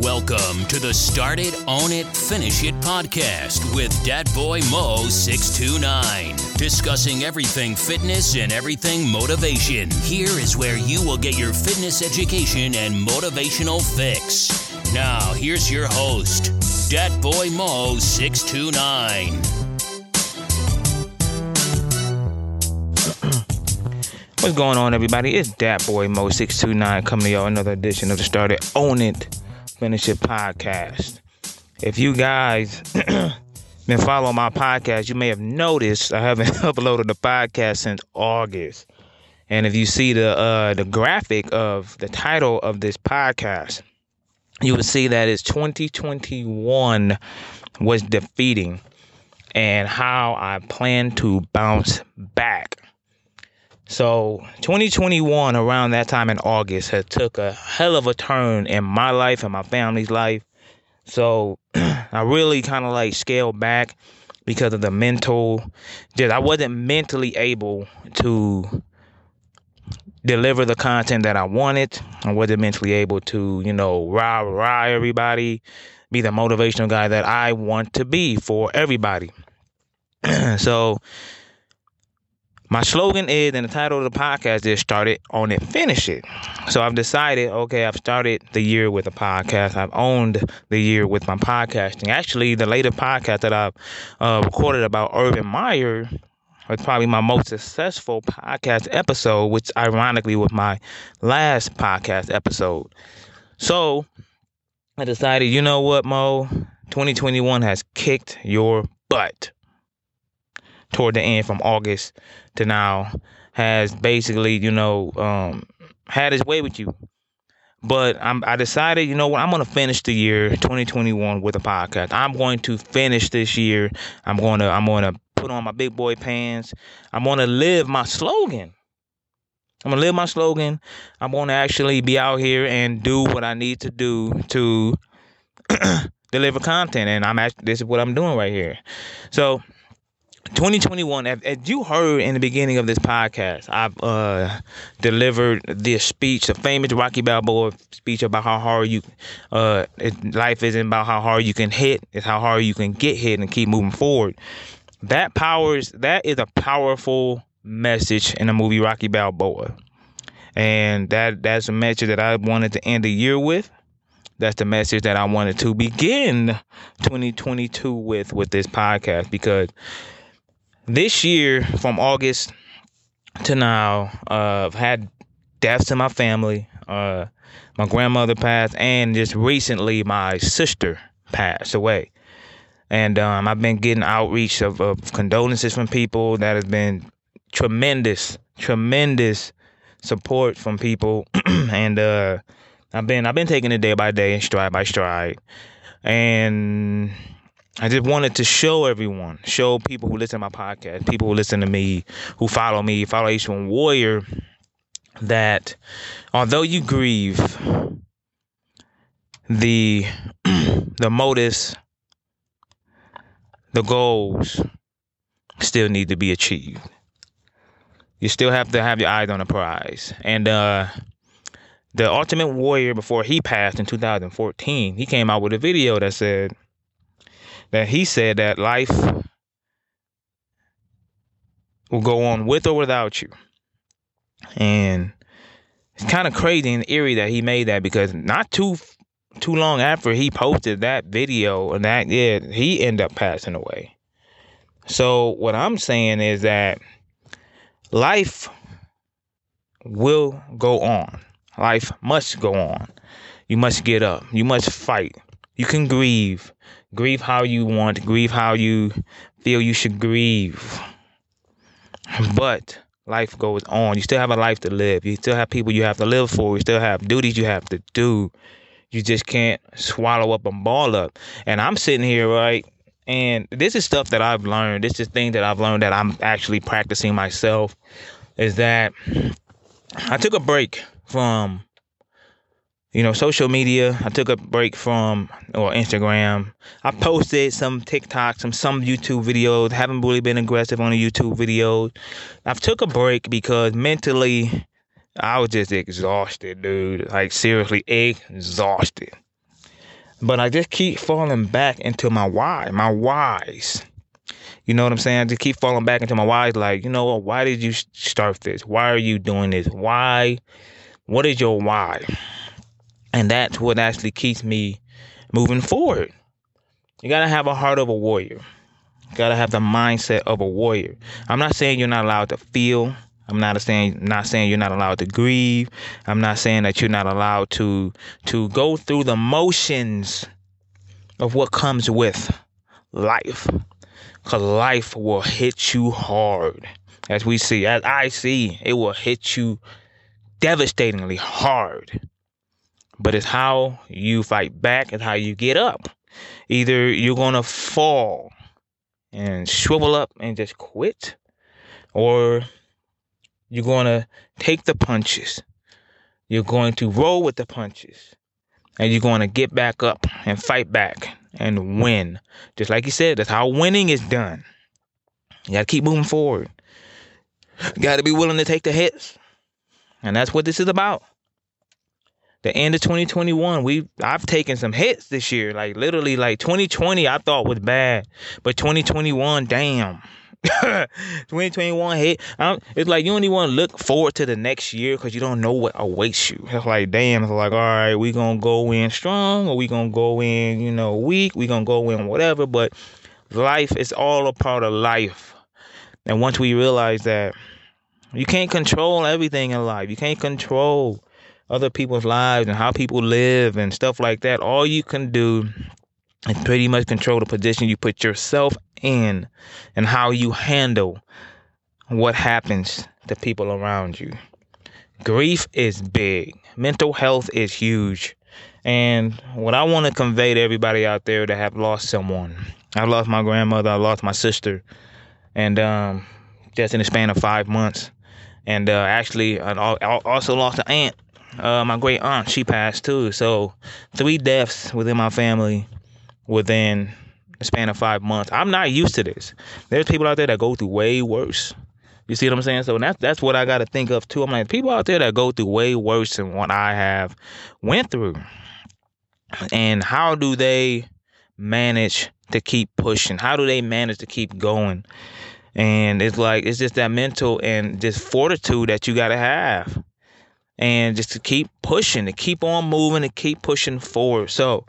Welcome to the Start It, Own It, Finish It podcast with Dat Boy Mo 629. Discussing everything fitness and everything motivation. Here is where you will get your fitness education and motivational fix. Now, here's your host, Dat Boy Mo 629. What's going on, everybody? It's Dat Boy Mo six two nine coming to y'all another edition of the Start It, Own It, Finish It podcast. If you guys been following my podcast, you may have noticed I haven't uploaded the podcast since August. And if you see the uh, the graphic of the title of this podcast, you will see that it's 2021 was defeating and how I plan to bounce back. So 2021 around that time in August had took a hell of a turn in my life and my family's life. So I really kind of like scaled back because of the mental just I wasn't mentally able to deliver the content that I wanted. I wasn't mentally able to, you know, rah rah everybody, be the motivational guy that I want to be for everybody. so my slogan is, and the title of the podcast is Start It, Own It, Finish It. So I've decided, okay, I've started the year with a podcast. I've owned the year with my podcasting. Actually, the latest podcast that I've uh, recorded about Urban Meyer was probably my most successful podcast episode, which ironically was my last podcast episode. So I decided, you know what, Mo? 2021 has kicked your butt toward the end from August to now has basically, you know, um, had his way with you. But I'm, I decided, you know what, I'm going to finish the year 2021 with a podcast. I'm going to finish this year. I'm going to, I'm going to put on my big boy pants. I'm going to live my slogan. I'm gonna live my slogan. I'm gonna actually be out here and do what I need to do to deliver content, and I'm actually this is what I'm doing right here. So 2021, as, you heard in the beginning of this podcast, I've uh, delivered this speech, the famous Rocky Balboa speech about how hard you, uh, life isn't about how hard you can hit, it's how hard you can get hit and keep moving forward. That powers, that is a powerful message in the movie Rocky Balboa, and that that's a message that I wanted to end the year with. That's the message that I wanted to begin 2022 with with this podcast because this year from August to now, uh, I've had deaths in my family. Uh, my grandmother passed, and just recently, my sister passed away. And um, I've been getting outreach of, of condolences from people. That has been tremendous, tremendous support from people. and uh, I've been I've been taking it day by day stride by stride. And I just wanted to show everyone, show people who listen to my podcast, people who listen to me, who follow me, follow H1 Warrior, that although you grieve, the the motives, the goals still need to be achieved. You still have to have your eyes on the prize. And uh the Ultimate Warrior before he passed in 2014, he came out with a video that said that he said that life will go on with or without you. And it's kind of crazy and eerie that he made that because not too too long after he posted that video and that yeah, he ended up passing away. So what I'm saying is that life will go on. Life must go on. You must get up. You must fight. You can grieve. Grieve how you want. Grieve how you feel you should grieve. But life goes on. You still have a life to live. You still have people you have to live for. You still have duties you have to do. You just can't swallow up and ball up. And I'm sitting here, right? And this is stuff that I've learned. This is things that I've learned that I'm actually practicing myself. Is that I took a break from you know, social media. I took a break from or Instagram. I posted some TikTok, some some YouTube videos. Haven't really been aggressive on the YouTube videos. I've took a break because mentally I was just exhausted, dude. Like seriously exhausted. But I just keep falling back into my why, my whys. You know what I'm saying? I just keep falling back into my whys. Like, you know what? Why did you start this? Why are you doing this? Why? What is your why? And that's what actually keeps me moving forward. You gotta have a heart of a warrior. You gotta have the mindset of a warrior. I'm not saying you're not allowed to feel. I'm not saying not saying you're not allowed to grieve. I'm not saying that you're not allowed to to go through the motions of what comes with life. Cause life will hit you hard. As we see, as I see, it will hit you devastatingly hard. But it's how you fight back, it's how you get up. Either you're gonna fall and shrivel up and just quit, or you're going to take the punches. You're going to roll with the punches. And you're going to get back up and fight back and win. Just like you said, that's how winning is done. You got to keep moving forward. Got to be willing to take the hits. And that's what this is about. The end of 2021, we I've taken some hits this year. Like literally like 2020 I thought was bad, but 2021, damn. 2021 hit. it's like you only want to look forward to the next year because you don't know what awaits you. It's like, damn, it's like, all right, we gonna go in strong or we gonna go in, you know, weak. We gonna go in whatever. But life is all a part of life. And once we realize that you can't control everything in life, you can't control other people's lives and how people live and stuff like that. All you can do is pretty much control the position you put yourself in and how you handle what happens to people around you. Grief is big, mental health is huge. And what I want to convey to everybody out there that have lost someone, I lost my grandmother, I lost my sister, and um, just in the span of five months. And uh, actually, I also lost an aunt. Uh, my great aunt, she passed too. So, three deaths within my family within a span of five months. I'm not used to this. There's people out there that go through way worse. You see what I'm saying? So that's that's what I got to think of too. I'm like people out there that go through way worse than what I have went through, and how do they manage to keep pushing? How do they manage to keep going? And it's like it's just that mental and just fortitude that you got to have, and just to keep pushing, to keep on moving, to keep pushing forward. So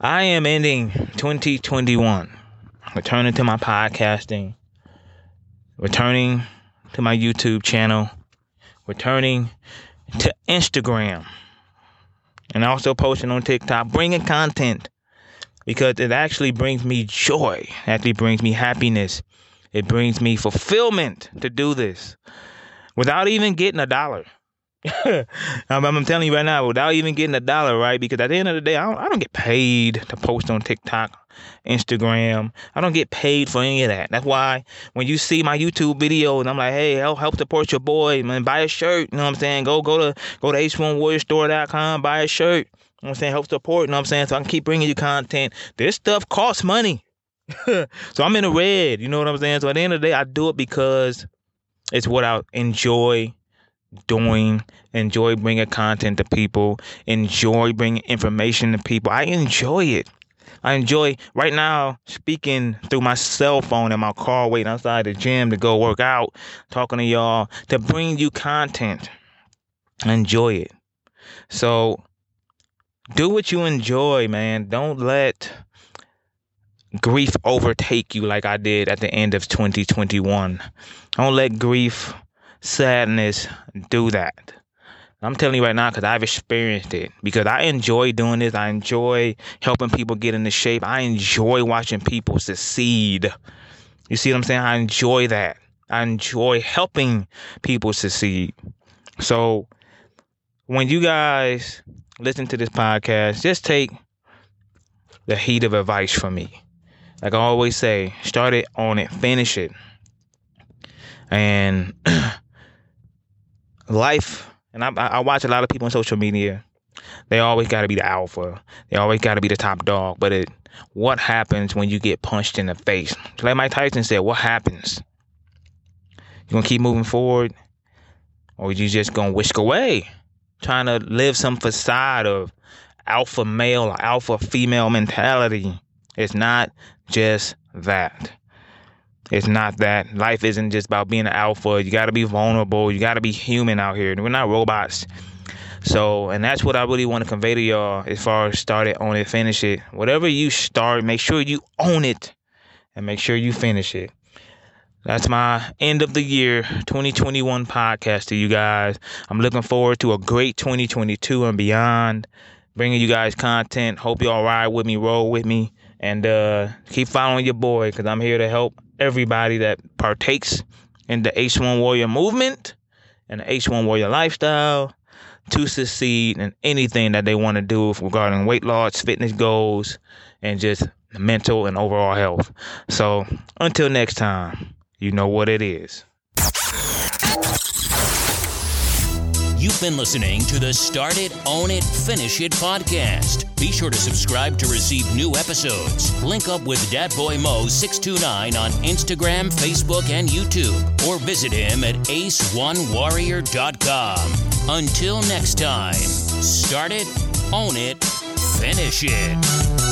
I am ending 2021, returning to my podcasting, returning to my YouTube channel, returning to Instagram, and also posting on TikTok, bringing content because it actually brings me joy, actually brings me happiness, it brings me fulfillment to do this without even getting a dollar. I'm, I'm, telling you right now, without even getting a dollar, right? Because at the end of the day, I don't, I don't get paid to post on TikTok, Instagram. I don't get paid for any of that. That's why when you see my YouTube video and I'm like, hey, help help support your boy, man, buy a shirt. You know what I'm saying? Go go to go to h1warriorstore.com, buy a shirt. You know what I'm saying? Help support. You know what I'm saying? So I can keep bringing you content. This stuff costs money. so I'm in the red. You know what I'm saying? So at the end of the day, I do it because it's what I enjoy doing, enjoy bringing content to people, enjoy bringing information to people. I enjoy it. I enjoy right now speaking through my cell phone in my car, waiting outside the gym to go work out, talking to y'all to bring you content. Enjoy it. So do what you enjoy, man. Don't let grief overtake you like I did at the end of 2021. Don't let grief sadness do that. I'm telling you right now because I've experienced it. Because I enjoy doing this. I enjoy helping people get into shape. I enjoy watching people succeed. You see what I'm saying? I enjoy that. I enjoy helping people succeed. So when you guys listen to this podcast, just take the heat of advice from me. Like I always say, start it on it, finish it. And life, and I, I watch a lot of people on social media. They always got to be the alpha. They always got to be the top dog. But it, what happens when you get punched in the face? Like Mike Tyson said, what happens? You gonna keep moving forward, Or you just gonna whisk away, trying to live some facade of alpha male or alpha female mentality. It's not just that. It's not that. Life isn't just about being an alpha. You gotta be vulnerable. You gotta be human out here. We're not robots. So, and that's what I really want to convey to y'all as far as start it, own it, finish it. Whatever you start, make sure you own it and make sure you finish it. That's my end of the year 2021 podcast to you guys. I'm looking forward to a great 2022 and beyond. Bringing you guys content. Hope y'all ride with me, roll with me, and uh, keep following your boy because I'm here to help everybody that partakes in the H1 Warrior movement and the H1 Warrior lifestyle to succeed in anything that they want to do regarding weight loss, fitness goals, and just mental and overall health. So until next time, you know what it is. You've been listening to the Start It, Own It, Finish It podcast. Be sure to subscribe to receive new episodes. Link up with Dat Boy Mo629 on Instagram, Facebook, and YouTube, or visit him at h1warrior.com. Until next time, start it, own it, finish it.